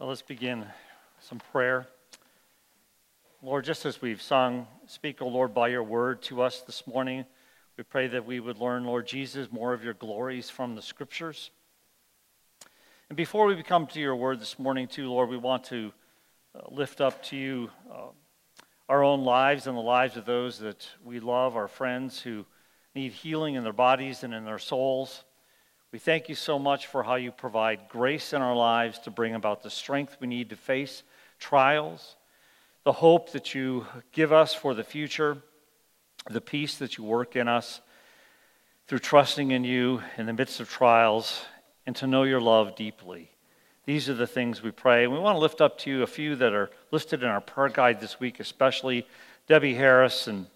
Well, let's begin some prayer. Lord, just as we've sung, speak, O Lord, by your word to us this morning. We pray that we would learn, Lord Jesus, more of your glories from the scriptures. And before we come to your word this morning, too, Lord, we want to uh, lift up to you uh, our own lives and the lives of those that we love, our friends who need healing in their bodies and in their souls. We thank you so much for how you provide grace in our lives to bring about the strength we need to face trials, the hope that you give us for the future, the peace that you work in us through trusting in you in the midst of trials, and to know your love deeply. These are the things we pray. And we want to lift up to you a few that are listed in our prayer guide this week, especially Debbie Harris and,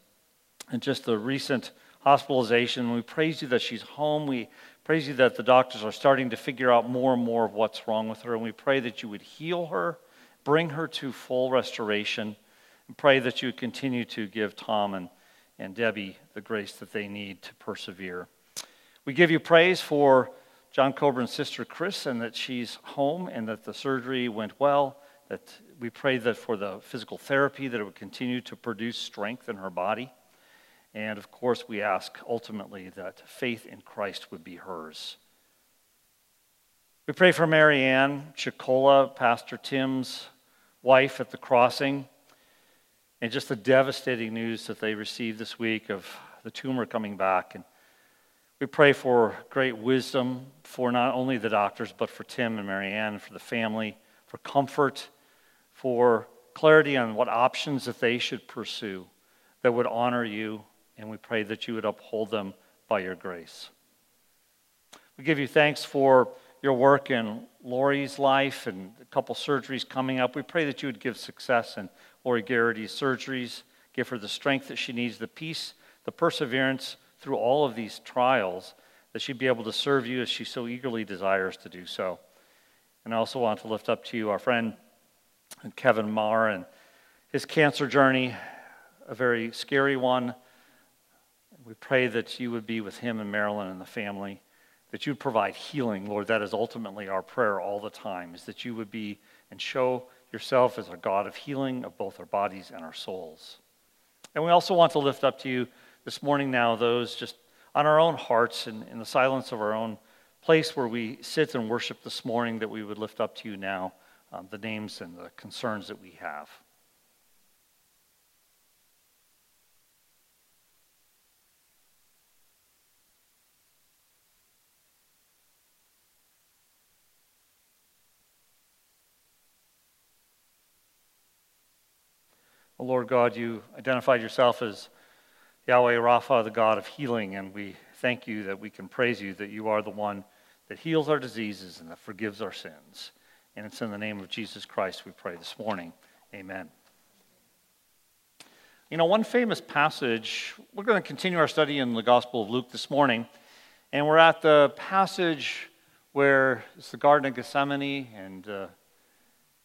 and just the recent hospitalization. We praise you that she's home. We praise you that the doctors are starting to figure out more and more of what's wrong with her. And we pray that you would heal her, bring her to full restoration, and pray that you would continue to give Tom and, and Debbie the grace that they need to persevere. We give you praise for John Coburn's sister Chris and that she's home and that the surgery went well. That we pray that for the physical therapy that it would continue to produce strength in her body. And of course, we ask ultimately that faith in Christ would be hers. We pray for Marianne Chicola, Pastor Tim's wife at the crossing, and just the devastating news that they received this week of the tumor coming back. And we pray for great wisdom for not only the doctors, but for Tim and Marianne, for the family, for comfort, for clarity on what options that they should pursue that would honor you and we pray that you would uphold them by your grace. We give you thanks for your work in Lori's life and a couple surgeries coming up. We pray that you would give success in Lori Garrity's surgeries, give her the strength that she needs, the peace, the perseverance through all of these trials, that she'd be able to serve you as she so eagerly desires to do so. And I also want to lift up to you our friend Kevin Marr and his cancer journey, a very scary one we pray that you would be with him and Marilyn and the family, that you'd provide healing, Lord. That is ultimately our prayer all the time, is that you would be and show yourself as a God of healing of both our bodies and our souls. And we also want to lift up to you this morning now those just on our own hearts and in the silence of our own place where we sit and worship this morning that we would lift up to you now um, the names and the concerns that we have. Lord God, you identified yourself as Yahweh Rapha, the God of healing, and we thank you that we can praise you that you are the one that heals our diseases and that forgives our sins. And it's in the name of Jesus Christ we pray this morning. Amen. You know, one famous passage, we're going to continue our study in the Gospel of Luke this morning, and we're at the passage where it's the Garden of Gethsemane, and uh,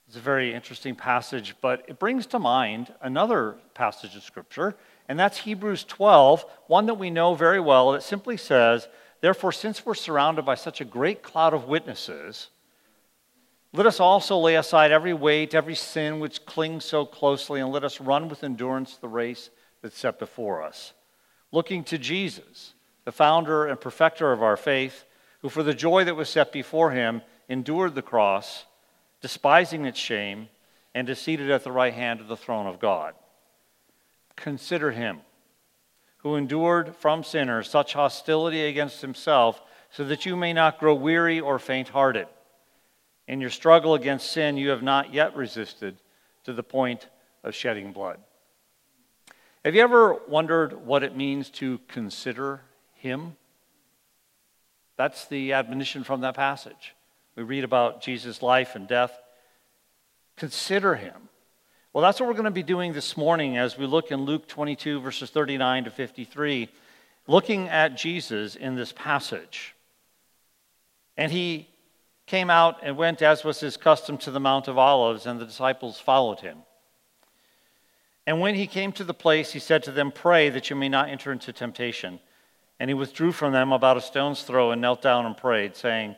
it's a very interesting passage, but it brings to mind another passage of Scripture, and that's Hebrews 12, one that we know very well. It simply says, Therefore, since we're surrounded by such a great cloud of witnesses, let us also lay aside every weight, every sin which clings so closely, and let us run with endurance the race that's set before us. Looking to Jesus, the founder and perfecter of our faith, who for the joy that was set before him endured the cross despising its shame, and is seated at the right hand of the throne of God. Consider him who endured from sinners such hostility against himself, so that you may not grow weary or faint hearted. In your struggle against sin, you have not yet resisted to the point of shedding blood. Have you ever wondered what it means to consider him? That's the admonition from that passage. We read about Jesus' life and death. Consider him. Well, that's what we're going to be doing this morning as we look in Luke 22, verses 39 to 53, looking at Jesus in this passage. And he came out and went, as was his custom, to the Mount of Olives, and the disciples followed him. And when he came to the place, he said to them, Pray that you may not enter into temptation. And he withdrew from them about a stone's throw and knelt down and prayed, saying,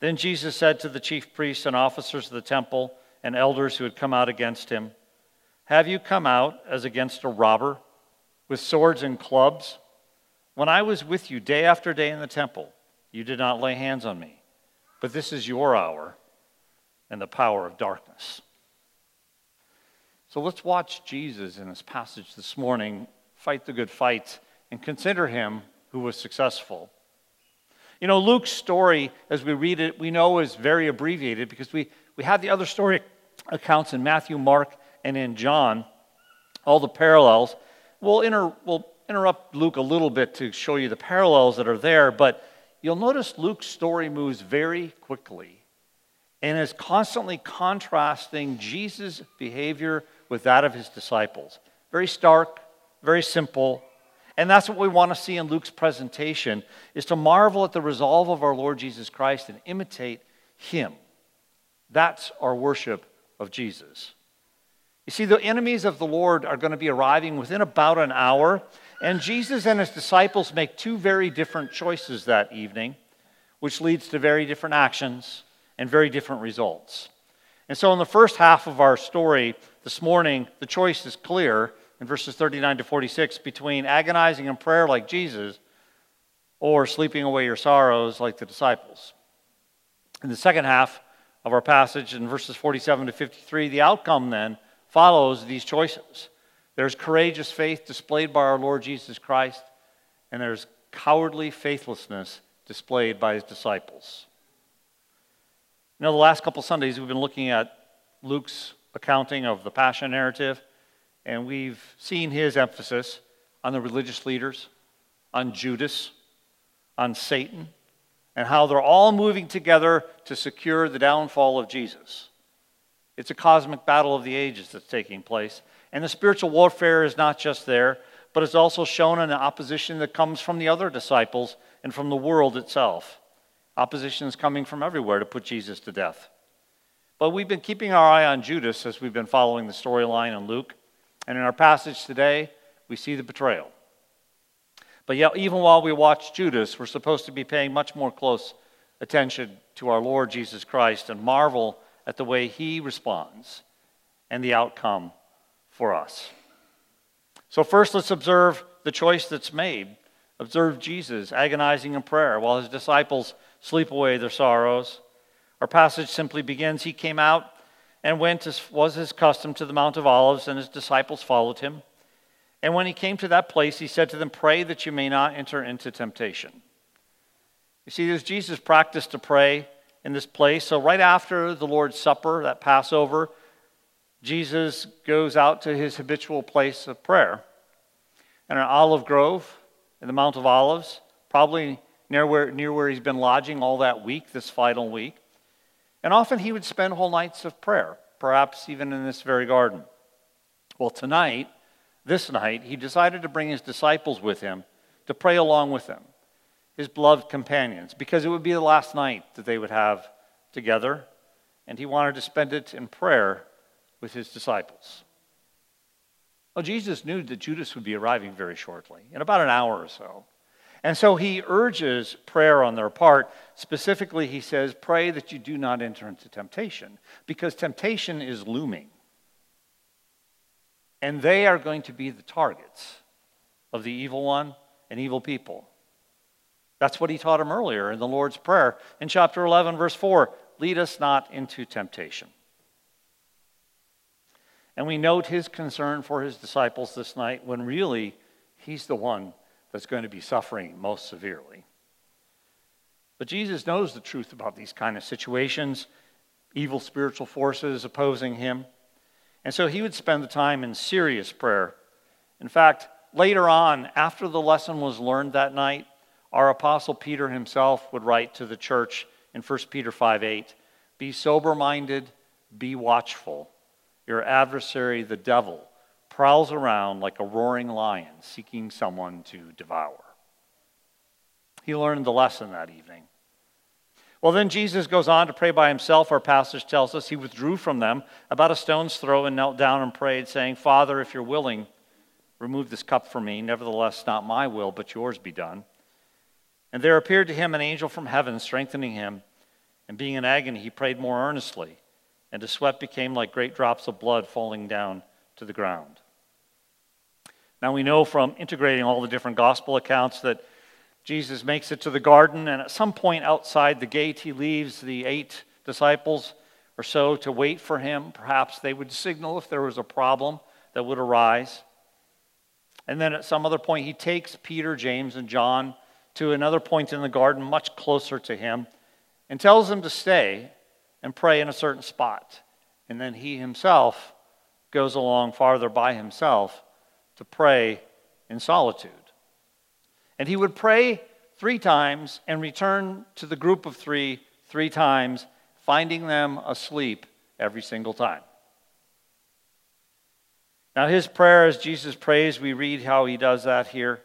Then Jesus said to the chief priests and officers of the temple and elders who had come out against him, Have you come out as against a robber with swords and clubs? When I was with you day after day in the temple, you did not lay hands on me. But this is your hour and the power of darkness. So let's watch Jesus in this passage this morning fight the good fight and consider him who was successful. You know, Luke's story, as we read it, we know is very abbreviated because we, we have the other story accounts in Matthew, Mark, and in John, all the parallels. We'll, inter, we'll interrupt Luke a little bit to show you the parallels that are there, but you'll notice Luke's story moves very quickly and is constantly contrasting Jesus' behavior with that of his disciples. Very stark, very simple. And that's what we want to see in Luke's presentation is to marvel at the resolve of our Lord Jesus Christ and imitate him. That's our worship of Jesus. You see, the enemies of the Lord are going to be arriving within about an hour, and Jesus and his disciples make two very different choices that evening, which leads to very different actions and very different results. And so, in the first half of our story this morning, the choice is clear in verses 39 to 46 between agonizing in prayer like Jesus or sleeping away your sorrows like the disciples. In the second half of our passage, in verses 47 to 53, the outcome then follows these choices. There's courageous faith displayed by our Lord Jesus Christ, and there's cowardly faithlessness displayed by his disciples. You know, the last couple Sundays we've been looking at Luke's accounting of the Passion narrative, and we've seen his emphasis on the religious leaders, on Judas, on Satan, and how they're all moving together to secure the downfall of Jesus. It's a cosmic battle of the ages that's taking place. And the spiritual warfare is not just there, but it's also shown in the opposition that comes from the other disciples and from the world itself. Opposition is coming from everywhere to put Jesus to death. But we've been keeping our eye on Judas as we've been following the storyline in Luke. And in our passage today, we see the betrayal. But yet, even while we watch Judas, we're supposed to be paying much more close attention to our Lord Jesus Christ and marvel at the way he responds and the outcome for us. So, first, let's observe the choice that's made. Observe Jesus agonizing in prayer while his disciples sleep away their sorrows. Our passage simply begins He came out and went, as was his custom, to the Mount of Olives, and his disciples followed him. And when he came to that place, he said to them, Pray that you may not enter into temptation. You see, there's Jesus practiced to pray in this place. So, right after the Lord's Supper, that Passover, Jesus goes out to his habitual place of prayer. In an olive grove in the Mount of Olives, probably near where, near where he's been lodging all that week, this final week. And often he would spend whole nights of prayer, perhaps even in this very garden. Well, tonight, this night, he decided to bring his disciples with him to pray along with them, his beloved companions, because it would be the last night that they would have together, and he wanted to spend it in prayer with his disciples. Well, Jesus knew that Judas would be arriving very shortly, in about an hour or so. And so he urges prayer on their part. Specifically, he says, Pray that you do not enter into temptation, because temptation is looming. And they are going to be the targets of the evil one and evil people. That's what he taught them earlier in the Lord's Prayer. In chapter 11, verse 4 Lead us not into temptation. And we note his concern for his disciples this night when really he's the one that's going to be suffering most severely. But Jesus knows the truth about these kind of situations, evil spiritual forces opposing him. And so he would spend the time in serious prayer. In fact, later on, after the lesson was learned that night, our apostle Peter himself would write to the church in 1 Peter 5 8, Be sober minded, be watchful. Your adversary, the devil, prowls around like a roaring lion seeking someone to devour. He learned the lesson that evening. Well, then Jesus goes on to pray by himself. Our passage tells us he withdrew from them about a stone's throw and knelt down and prayed, saying, Father, if you're willing, remove this cup from me. Nevertheless, not my will, but yours be done. And there appeared to him an angel from heaven, strengthening him. And being in agony, he prayed more earnestly, and his sweat became like great drops of blood falling down to the ground. Now, we know from integrating all the different gospel accounts that Jesus makes it to the garden, and at some point outside the gate, he leaves the eight disciples or so to wait for him. Perhaps they would signal if there was a problem that would arise. And then at some other point, he takes Peter, James, and John to another point in the garden, much closer to him, and tells them to stay and pray in a certain spot. And then he himself goes along farther by himself to pray in solitude. And he would pray three times and return to the group of three three times, finding them asleep every single time. Now, his prayer, as Jesus prays, we read how he does that here.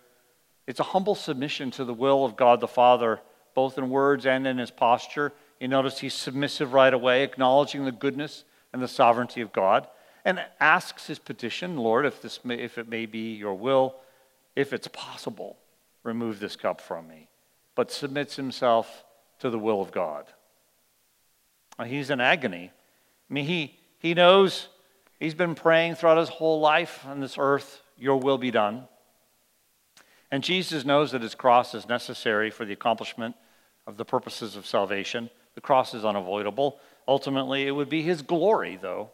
It's a humble submission to the will of God the Father, both in words and in his posture. You notice he's submissive right away, acknowledging the goodness and the sovereignty of God, and asks his petition, Lord, if, this may, if it may be your will, if it's possible, remove this cup from me, but submits himself to the will of God. He's in agony. I mean, he, he knows he's been praying throughout his whole life on this earth, Your will be done. And Jesus knows that his cross is necessary for the accomplishment of the purposes of salvation. The cross is unavoidable. Ultimately, it would be his glory, though.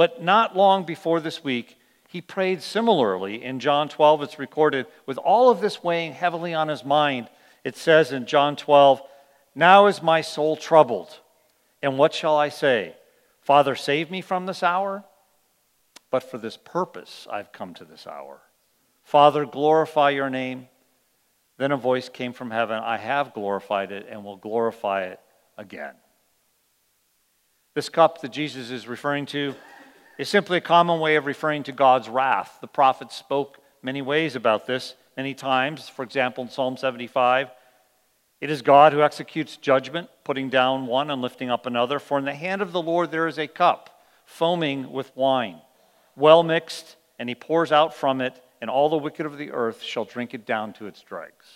But not long before this week, he prayed similarly. In John 12, it's recorded, with all of this weighing heavily on his mind, it says in John 12, Now is my soul troubled, and what shall I say? Father, save me from this hour? But for this purpose I've come to this hour. Father, glorify your name. Then a voice came from heaven I have glorified it and will glorify it again. This cup that Jesus is referring to is simply a common way of referring to God's wrath. The prophets spoke many ways about this, many times. For example, in Psalm 75, it is God who executes judgment, putting down one and lifting up another. For in the hand of the Lord there is a cup, foaming with wine, well mixed, and he pours out from it and all the wicked of the earth shall drink it down to its dregs.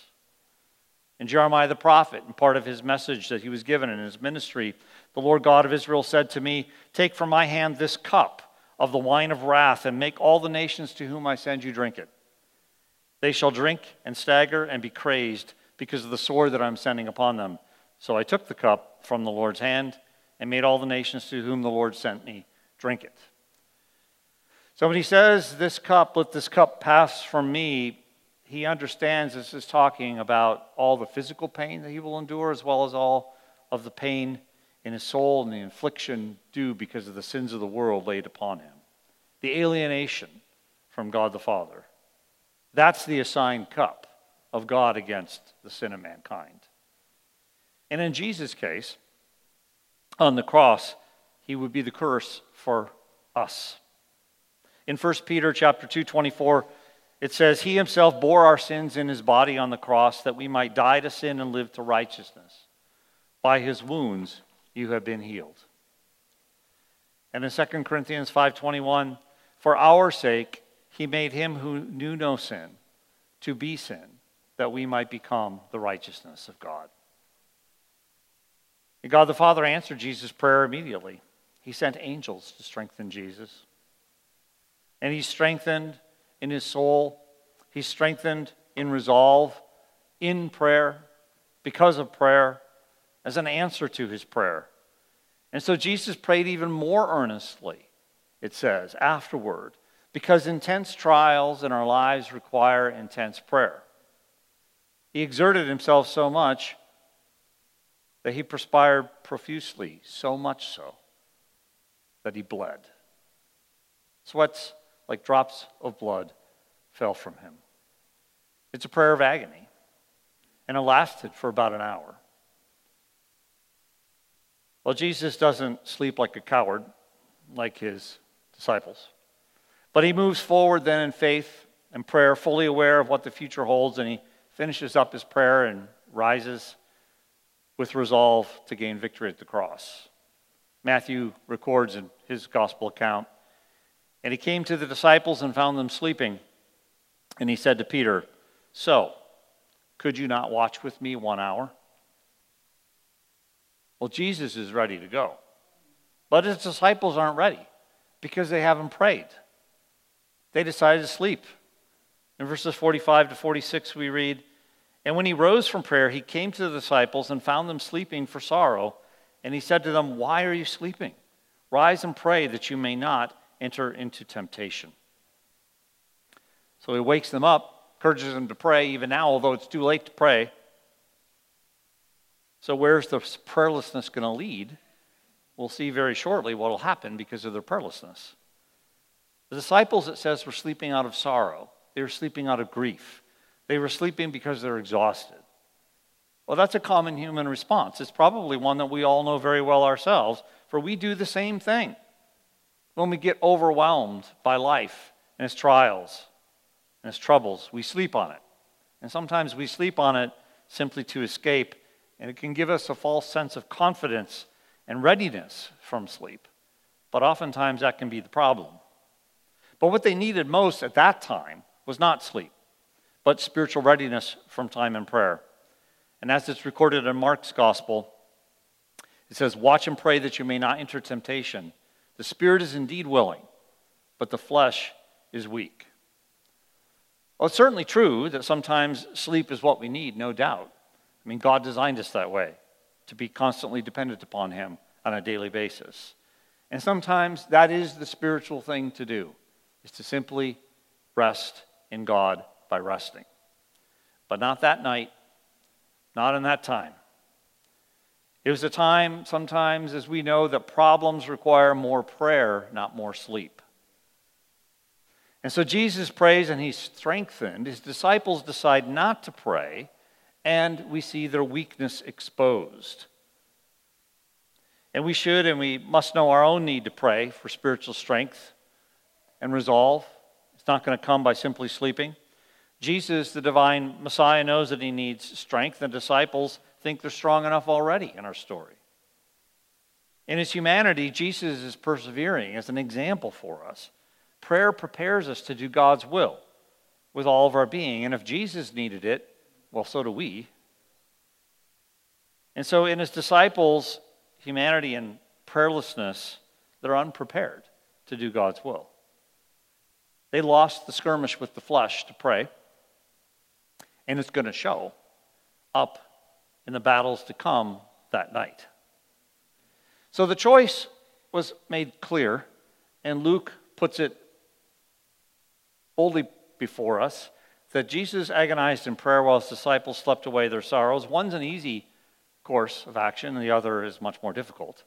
And Jeremiah the prophet, in part of his message that he was given in his ministry, the Lord God of Israel said to me, Take from my hand this cup of the wine of wrath, and make all the nations to whom I send you drink it. They shall drink and stagger and be crazed because of the sword that I'm sending upon them. So I took the cup from the Lord's hand and made all the nations to whom the Lord sent me drink it. So when he says, This cup, let this cup pass from me, he understands this is talking about all the physical pain that he will endure, as well as all of the pain in his soul and the infliction due because of the sins of the world laid upon him. The alienation from God the Father. That's the assigned cup of God against the sin of mankind. And in Jesus' case, on the cross, he would be the curse for us. In 1 Peter chapter 2, 24, it says, He himself bore our sins in his body on the cross that we might die to sin and live to righteousness. By his wounds you have been healed. And in 2 Corinthians 5:21, for our sake he made him who knew no sin to be sin, that we might become the righteousness of God. And God the Father answered Jesus' prayer immediately. He sent angels to strengthen Jesus. And he strengthened in his soul. he strengthened in resolve, in prayer, because of prayer, as an answer to his prayer. And so Jesus prayed even more earnestly it says, afterward, because intense trials in our lives require intense prayer. He exerted himself so much that he perspired profusely, so much so that he bled. Sweats like drops of blood fell from him. It's a prayer of agony, and it lasted for about an hour. Well, Jesus doesn't sleep like a coward, like his disciples. But he moves forward then in faith and prayer, fully aware of what the future holds, and he finishes up his prayer and rises with resolve to gain victory at the cross. Matthew records in his gospel account And he came to the disciples and found them sleeping. And he said to Peter, So, could you not watch with me one hour? Well, Jesus is ready to go. But his disciples aren't ready because they haven't prayed. They decided to sleep. In verses 45 to 46, we read, And when he rose from prayer, he came to the disciples and found them sleeping for sorrow. And he said to them, Why are you sleeping? Rise and pray that you may not enter into temptation. So he wakes them up, encourages them to pray, even now, although it's too late to pray. So, where's the prayerlessness going to lead? We'll see very shortly what will happen because of their prayerlessness. The disciples, it says, were sleeping out of sorrow, they were sleeping out of grief, they were sleeping because they're exhausted. Well, that's a common human response. It's probably one that we all know very well ourselves, for we do the same thing when we get overwhelmed by life and its trials and its troubles. We sleep on it. And sometimes we sleep on it simply to escape and it can give us a false sense of confidence and readiness from sleep. But oftentimes that can be the problem. But what they needed most at that time was not sleep, but spiritual readiness from time in prayer. And as it's recorded in Mark's gospel, it says, Watch and pray that you may not enter temptation. The spirit is indeed willing, but the flesh is weak. Well, it's certainly true that sometimes sleep is what we need, no doubt. I mean, God designed us that way, to be constantly dependent upon Him on a daily basis. And sometimes that is the spiritual thing to do, is to simply rest in God by resting. But not that night, not in that time. It was a time, sometimes, as we know, that problems require more prayer, not more sleep. And so Jesus prays and he's strengthened. His disciples decide not to pray and we see their weakness exposed. And we should and we must know our own need to pray for spiritual strength and resolve. It's not going to come by simply sleeping. Jesus, the divine Messiah, knows that he needs strength. The disciples think they're strong enough already in our story. In his humanity, Jesus is persevering as an example for us. Prayer prepares us to do God's will with all of our being. And if Jesus needed it, well, so do we. And so, in his disciples' humanity and prayerlessness, they're unprepared to do God's will. They lost the skirmish with the flesh to pray, and it's going to show up in the battles to come that night. So the choice was made clear, and Luke puts it boldly before us that Jesus agonized in prayer while his disciples slept away their sorrows. One's an easy course of action, and the other is much more difficult.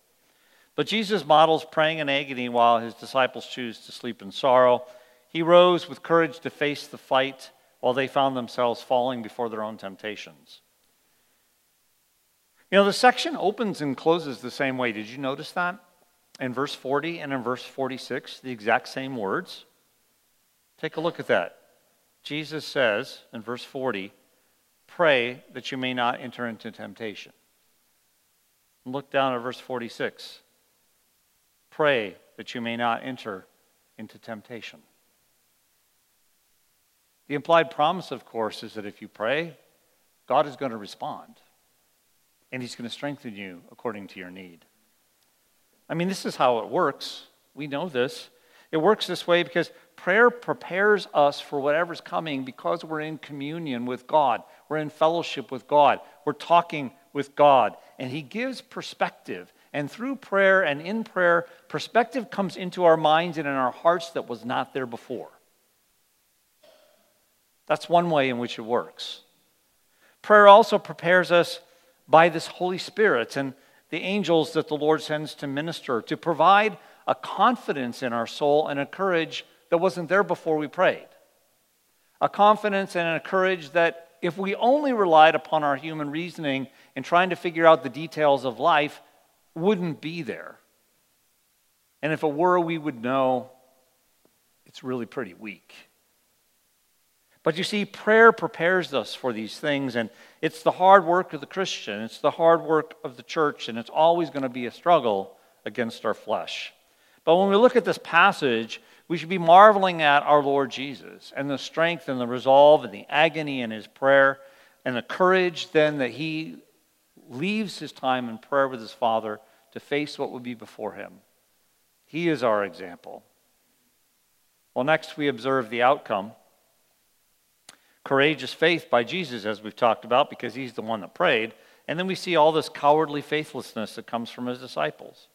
But Jesus models praying in agony while his disciples choose to sleep in sorrow. He rose with courage to face the fight while they found themselves falling before their own temptations. You know, the section opens and closes the same way. Did you notice that? In verse 40 and in verse 46, the exact same words. Take a look at that. Jesus says in verse 40, Pray that you may not enter into temptation. look down at verse 46. Pray that you may not enter into temptation. The implied promise, of course, is that if you pray, God is going to respond. And He's going to strengthen you according to your need. I mean, this is how it works. We know this. It works this way because prayer prepares us for whatever's coming because we're in communion with God. We're in fellowship with God. We're talking with God. And He gives perspective And through prayer and in prayer, perspective comes into our minds and in our hearts that was not there before. That's one way in which it works. Prayer also prepares us by this Holy Spirit and the angels that the Lord sends to minister, to provide a confidence in our soul and a courage that wasn't there before we prayed. A confidence and a courage that if we only relied upon our human reasoning and trying to figure out the details of life, wouldn't be there. And if it were, we would know it's really pretty weak. But you see, prayer prepares us for these things, and it's the hard work of the Christian, it's the hard work of the church, and it's always going to be a struggle against our flesh. But when we look at this passage, we should be marveling at our Lord Jesus and the strength and the resolve and the agony in his prayer and the courage then that he leaves his time in prayer with his Father to face what would be before him. He is our example. Well, next we observe the outcome courageous faith by Jesus, as we've talked about, because he's the one that prayed. And then we see all this cowardly faithlessness that comes from his disciples.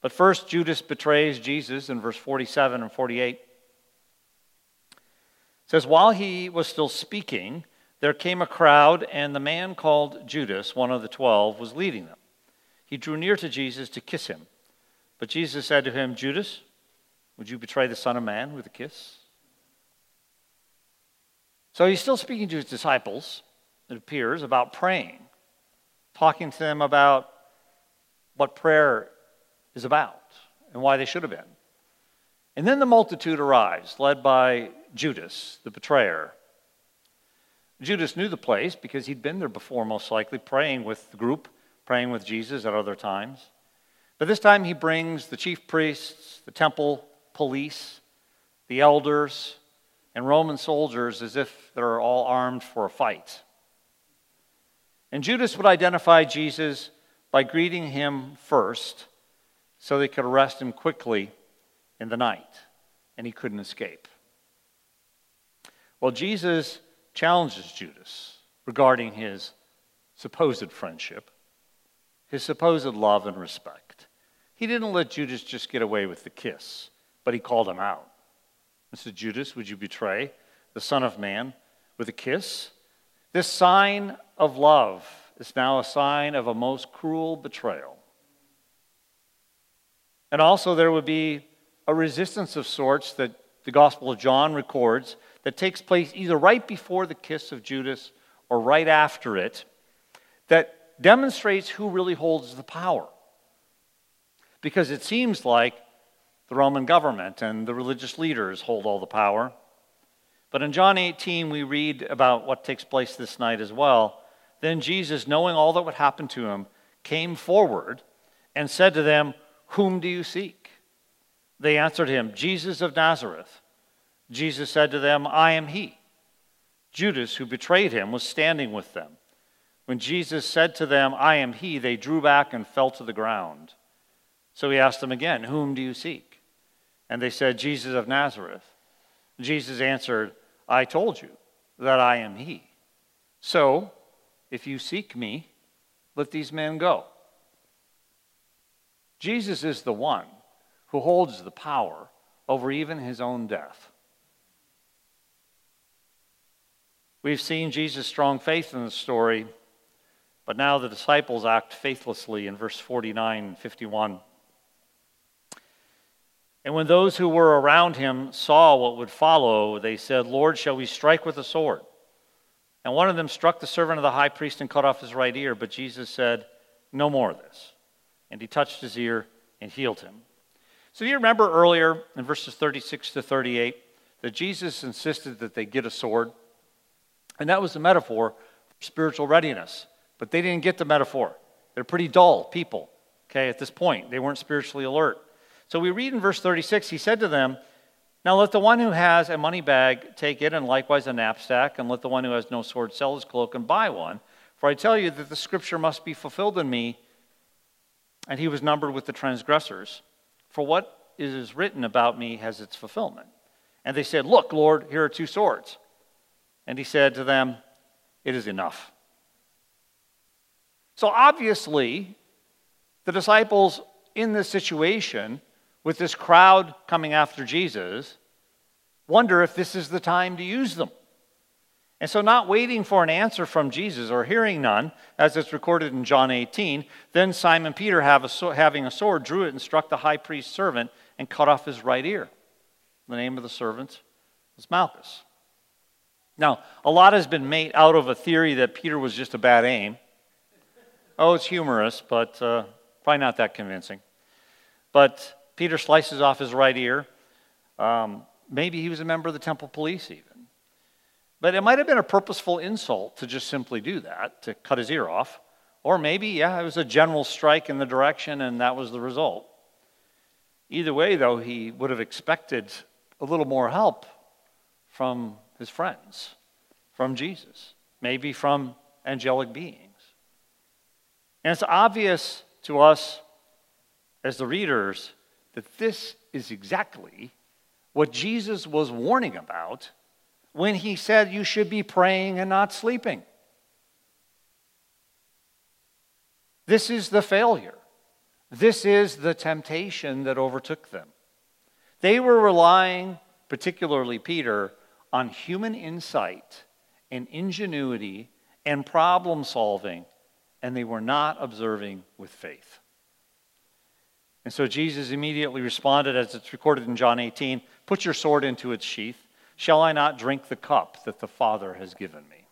But first, Judas betrays Jesus in verse 47 and 48. It says, While he was still speaking, there came a crowd, and the man called Judas, one of the twelve, was leading them. He drew near to Jesus to kiss him. But Jesus said to him, Judas, would you betray the Son of Man with a kiss? So he's still speaking to his disciples, it appears, about praying, talking to them about what prayer is about and why they should have been. And then the multitude arrives, led by Judas, the betrayer. Judas knew the place because he'd been there before, most likely, praying with the group, praying with Jesus at other times. But this time he brings the chief priests, the temple police, the elders, and Roman soldiers as if they're all armed for a fight. And Judas would identify Jesus by greeting him first so they could arrest him quickly in the night, and he couldn't escape. Well, Jesus challenges Judas regarding his supposed friendship, his supposed love and respect. He didn't let Judas just get away with the kiss, but he called him out. And said, Judas, would you betray the Son of Man with a kiss? This sign of love is now a sign of a most cruel betrayal. And also, there would be a resistance of sorts that the Gospel of John records that takes place either right before the kiss of Judas or right after it that demonstrates who really holds the power. Because it seems like the Roman government and the religious leaders hold all the power. But in John 18, we read about what takes place this night as well. Then Jesus, knowing all that would happen to him, came forward and said to them, whom do you seek? They answered him, Jesus of Nazareth. Jesus said to them, I am he. Judas, who betrayed him, was standing with them. When Jesus said to them, I am he, they drew back and fell to the ground. So he asked them again, Whom do you seek? And they said, Jesus of Nazareth. Jesus answered, I told you that I am he. So, if you seek me, let these men go. Jesus is the one who holds the power over even his own death. We've seen Jesus' strong faith in the story, but now the disciples act faithlessly in verse 49 and 51. And when those who were around him saw what would follow, they said, Lord, shall we strike with a sword? And one of them struck the servant of the high priest and cut off his right ear, but Jesus said, No more of this and he touched his ear and healed him. So, you remember earlier in verses 36 to 38 that Jesus insisted that they get a sword? And that was a metaphor for spiritual readiness. But they didn't get the metaphor. They're pretty dull people, okay, at this point. They weren't spiritually alert. So, we read in verse 36 he said to them, Now let the one who has a money bag take it, and likewise a knapsack, and let the one who has no sword sell his cloak and buy one. For I tell you that the scripture must be fulfilled in me and he was numbered with the transgressors. For what is written about me has its fulfillment. And they said, Look, Lord, here are two swords. And he said to them, It is enough. So obviously, the disciples in this situation, with this crowd coming after Jesus, wonder if this is the time to use them. And so, not waiting for an answer from Jesus or hearing none, as it's recorded in John 18, then Simon Peter, having a sword, drew it and struck the high priest's servant and cut off his right ear. The name of the servant was Malchus. Now, a lot has been made out of a theory that Peter was just a bad aim. Oh, it's humorous, but uh, probably not that convincing. But Peter slices off his right ear. Um, maybe he was a member of the temple police, even. But it might have been a purposeful insult to just simply do that, to cut his ear off. Or maybe, yeah, it was a general strike in the direction and that was the result. Either way, though, he would have expected a little more help from his friends, from Jesus, maybe from angelic beings. And it's obvious to us as the readers that this is exactly what Jesus was warning about when he said you should be praying and not sleeping. This is the failure. This is the temptation that overtook them. They were relying, particularly Peter, on human insight and ingenuity and problem solving, and they were not observing with faith. And so Jesus immediately responded, as it's recorded in John 18 Put your sword into its sheath. Shall I not drink the cup that the Father has given me?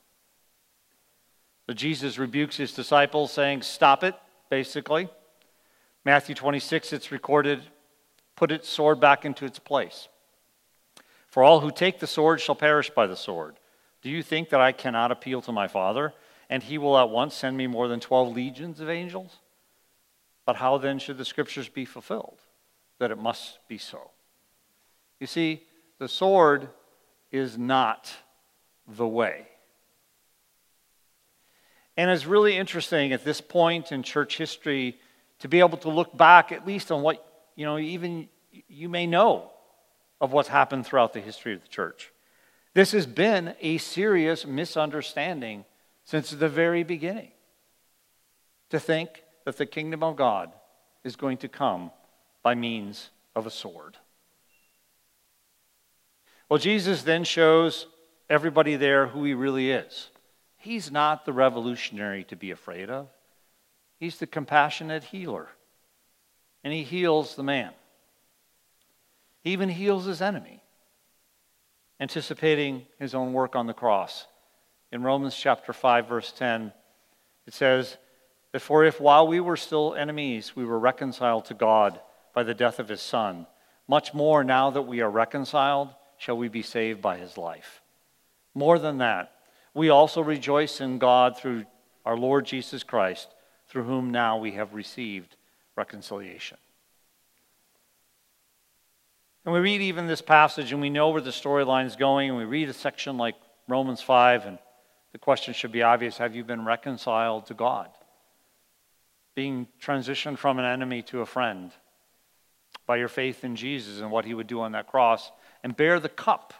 So Jesus rebukes his disciples, saying, Stop it, basically. Matthew 26, it's recorded, Put its sword back into its place. For all who take the sword shall perish by the sword. Do you think that I cannot appeal to my Father, and he will at once send me more than 12 legions of angels? But how then should the scriptures be fulfilled? That it must be so. You see, the sword is not the way. And it's really interesting at this point in church history to be able to look back at least on what, you know, even you may know of what's happened throughout the history of the church. This has been a serious misunderstanding since the very beginning. To think that the kingdom of God is going to come by means of a sword. Well, Jesus then shows everybody there who he really is. He's not the revolutionary to be afraid of, he's the compassionate healer. And he heals the man, he even heals his enemy, anticipating his own work on the cross. In Romans chapter 5, verse 10, it says, that for if while we were still enemies, we were reconciled to God by the death of his Son, much more now that we are reconciled, shall we be saved by his life. More than that, we also rejoice in God through our Lord Jesus Christ, through whom now we have received reconciliation. And we read even this passage and we know where the storyline is going, and we read a section like Romans 5, and the question should be obvious Have you been reconciled to God? Being transitioned from an enemy to a friend by your faith in Jesus and what he would do on that cross and bear the cup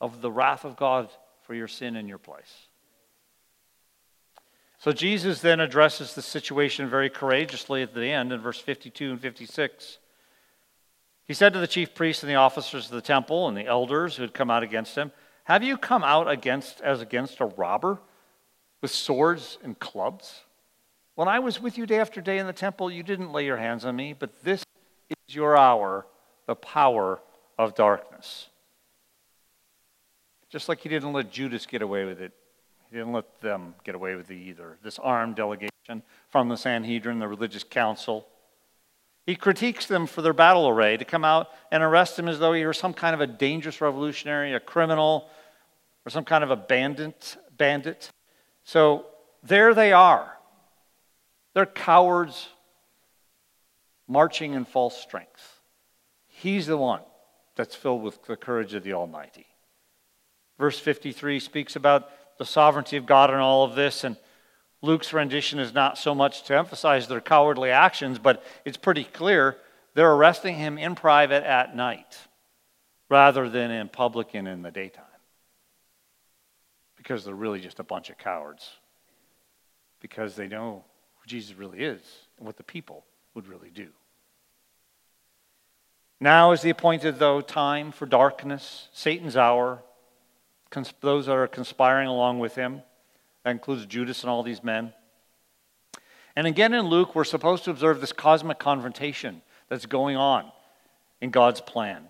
of the wrath of God for your sin in your place. So Jesus then addresses the situation very courageously at the end in verse 52 and 56. He said to the chief priests and the officers of the temple and the elders who had come out against him, Have you come out against as against a robber with swords and clubs? When I was with you day after day in the temple, you didn't lay your hands on me, but this is your hour, the power of darkness. Just like he didn't let Judas get away with it, he didn't let them get away with it either. This armed delegation from the Sanhedrin, the religious council. He critiques them for their battle array to come out and arrest him as though he were some kind of a dangerous revolutionary, a criminal, or some kind of a bandit. bandit. So there they are. They're cowards marching in false strength. He's the one that's filled with the courage of the Almighty. Verse 53 speaks about the sovereignty of God in all of this, and Luke's rendition is not so much to emphasize their cowardly actions, but it's pretty clear they're arresting him in private at night rather than in public and in the daytime. Because they're really just a bunch of cowards. Because they know who Jesus really is. and what the people would really do. Now is the appointed, though, time for darkness, Satan's hour, cons- those that are conspiring along with him. That includes Judas and all these men. And again in Luke, we're supposed to observe this cosmic confrontation that's going on in God's plan.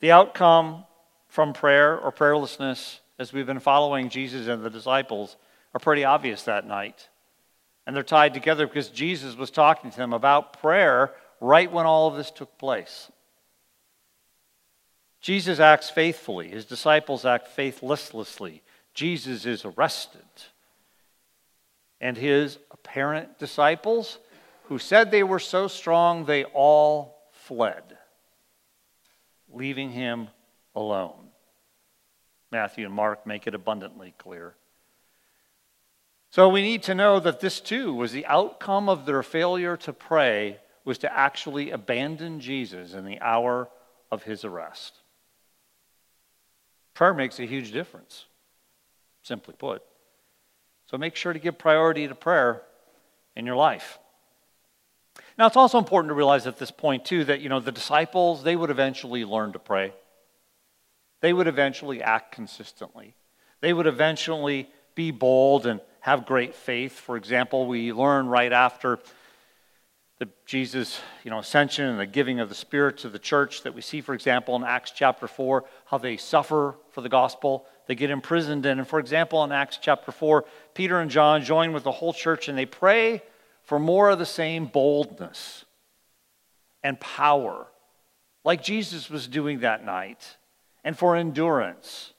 The outcome from prayer or prayerlessness, as we've been following Jesus and the disciples, are pretty obvious that night. And they're tied together because Jesus was talking to them about prayer right when all of this took place. Jesus acts faithfully, his disciples act faithlessly. Jesus is arrested. And his apparent disciples, who said they were so strong, they all fled, leaving him alone. Matthew and Mark make it abundantly clear. So we need to know that this too was the outcome of their failure to pray was to actually abandon Jesus in the hour of his arrest. Prayer makes a huge difference, simply put. So make sure to give priority to prayer in your life. Now, it's also important to realize at this point, too, that, you know, the disciples, they would eventually learn to pray. They would eventually act consistently. They would eventually be bold and have great faith. For example, we learn right after the Jesus, you know, ascension and the giving of the Spirit to the church that we see, for example, in Acts chapter 4, how they suffer for the gospel. They get imprisoned. And for example, in Acts chapter 4, Peter and John join with the whole church and they pray for more of the same boldness and power, like Jesus was doing that night, and for endurance.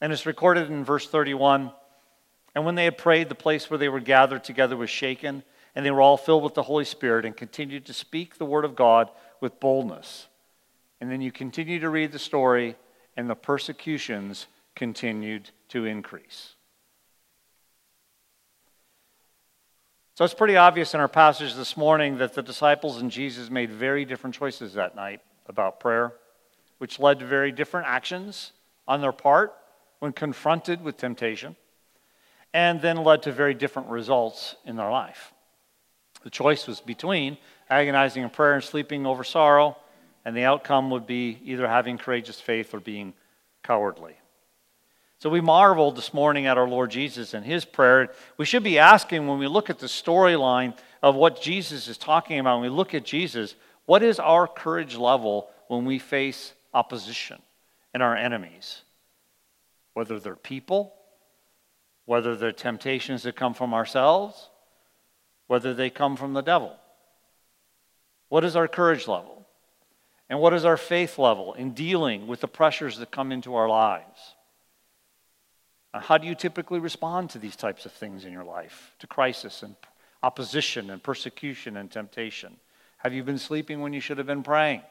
And it's recorded in verse 31 And when they had prayed, the place where they were gathered together was shaken and they were all filled with the Holy Spirit and continued to speak the word of God with boldness. And then you continue to read the story, and the persecutions continued to increase. So it's pretty obvious in our passage this morning that the disciples and Jesus made very different choices that night about prayer, which led to very different actions on their part when confronted with temptation, and then led to very different results in their life. The choice was between agonizing in prayer and sleeping over sorrow, and the outcome would be either having courageous faith or being cowardly. So we marveled this morning at our Lord Jesus and his prayer. We should be asking when we look at the storyline of what Jesus is talking about, when we look at Jesus, what is our courage level when we face opposition and our enemies? Whether they're people, whether they're temptations that come from ourselves, whether they come from the devil. What is our courage level? And what is our faith level in dealing with the pressures that come into our lives? How do you typically respond to these types of things in your life, to crisis and opposition and persecution and temptation? Have you been sleeping when you should have been praying?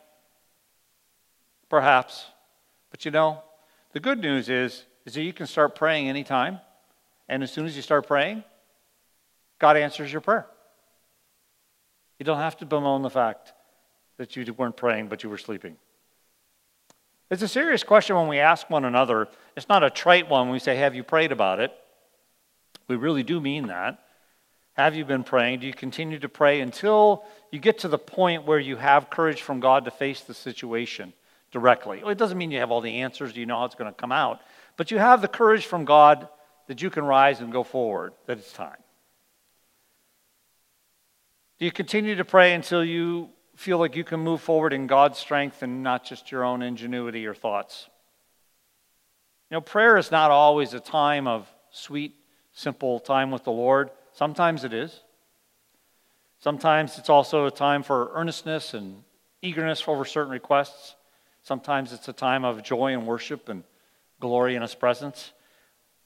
Perhaps. But you know, the good news is, is that you can start praying anytime. And as soon as you start praying, God answers your prayer. You don't have to bemoan the fact that you weren't praying, but you were sleeping. It's a serious question when we ask one another. It's not a trite one when we say, Have you prayed about it? We really do mean that. Have you been praying? Do you continue to pray until you get to the point where you have courage from God to face the situation directly? Well, it doesn't mean you have all the answers, you know how it's going to come out, but you have the courage from God that you can rise and go forward, that it's time. Do you continue to pray until you feel like you can move forward in God's strength and not just your own ingenuity or thoughts? You know, prayer is not always a time of sweet, simple time with the Lord. Sometimes it is. Sometimes it's also a time for earnestness and eagerness over certain requests. Sometimes it's a time of joy and worship and glory in His presence.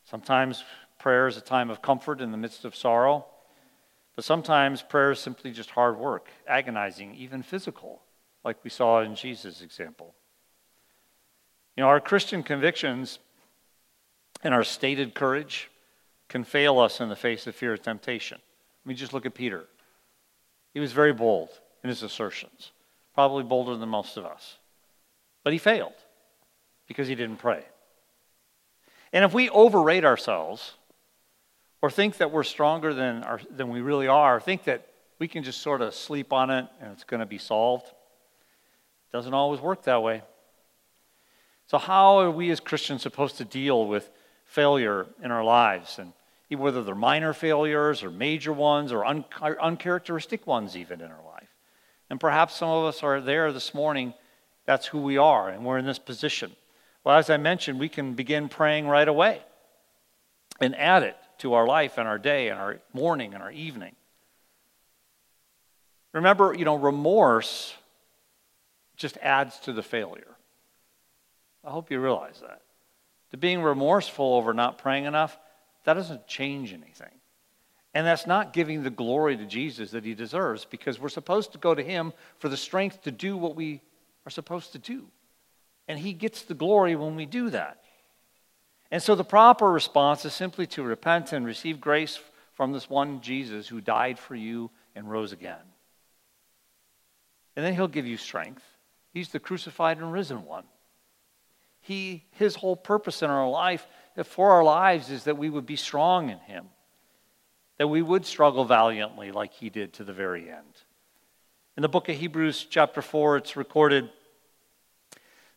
Sometimes prayer is a time of comfort in the midst of sorrow. But sometimes prayer is simply just hard work, agonizing, even physical, like we saw in Jesus' example. You know, our Christian convictions and our stated courage can fail us in the face of fear of temptation. I mean, just look at Peter. He was very bold in his assertions, probably bolder than most of us. But he failed because he didn't pray. And if we overrate ourselves, or think that we're stronger than, our, than we really are, think that we can just sort of sleep on it and it's going to be solved. It doesn't always work that way. So, how are we as Christians supposed to deal with failure in our lives? And whether they're minor failures or major ones or un- uncharacteristic ones, even in our life. And perhaps some of us are there this morning. That's who we are, and we're in this position. Well, as I mentioned, we can begin praying right away and add it to our life and our day and our morning and our evening. Remember, you know, remorse just adds to the failure. I hope you realize that. To being remorseful over not praying enough, that doesn't change anything. And that's not giving the glory to Jesus that he deserves because we're supposed to go to him for the strength to do what we are supposed to do. And he gets the glory when we do that. And so the proper response is simply to repent and receive grace from this one Jesus who died for you and rose again. And then he'll give you strength. He's the crucified and risen one. He, his whole purpose in our life, for our lives, is that we would be strong in him, that we would struggle valiantly like he did to the very end. In the book of Hebrews, chapter 4, it's recorded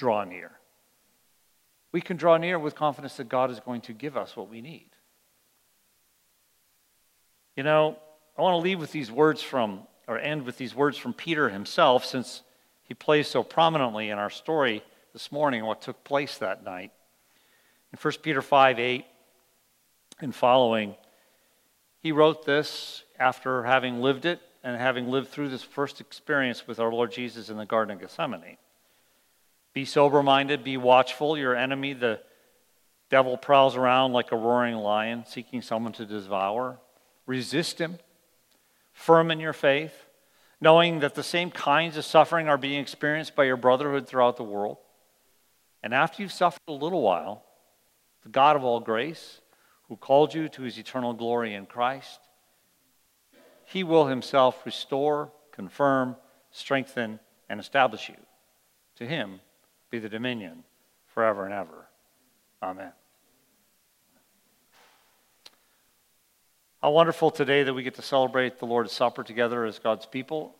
draw near. We can draw near with confidence that God is going to give us what we need. You know, I want to leave with these words from, or end with these words from Peter himself, since he plays so prominently in our story this morning, what took place that night. In 1 Peter 5 8 and following, he wrote this after having lived it and having lived through this first experience with our Lord Jesus in the Garden of Gethsemane. Be sober minded, be watchful. Your enemy, the devil, prowls around like a roaring lion, seeking someone to devour. Resist him, firm in your faith, knowing that the same kinds of suffering are being experienced by your brotherhood throughout the world. And after you've suffered a little while, the God of all grace, who called you to his eternal glory in Christ, he will himself restore, confirm, strengthen, and establish you. To him be the dominion forever and ever. Amen. How wonderful today that we get to celebrate the Lord's Supper together as God's people.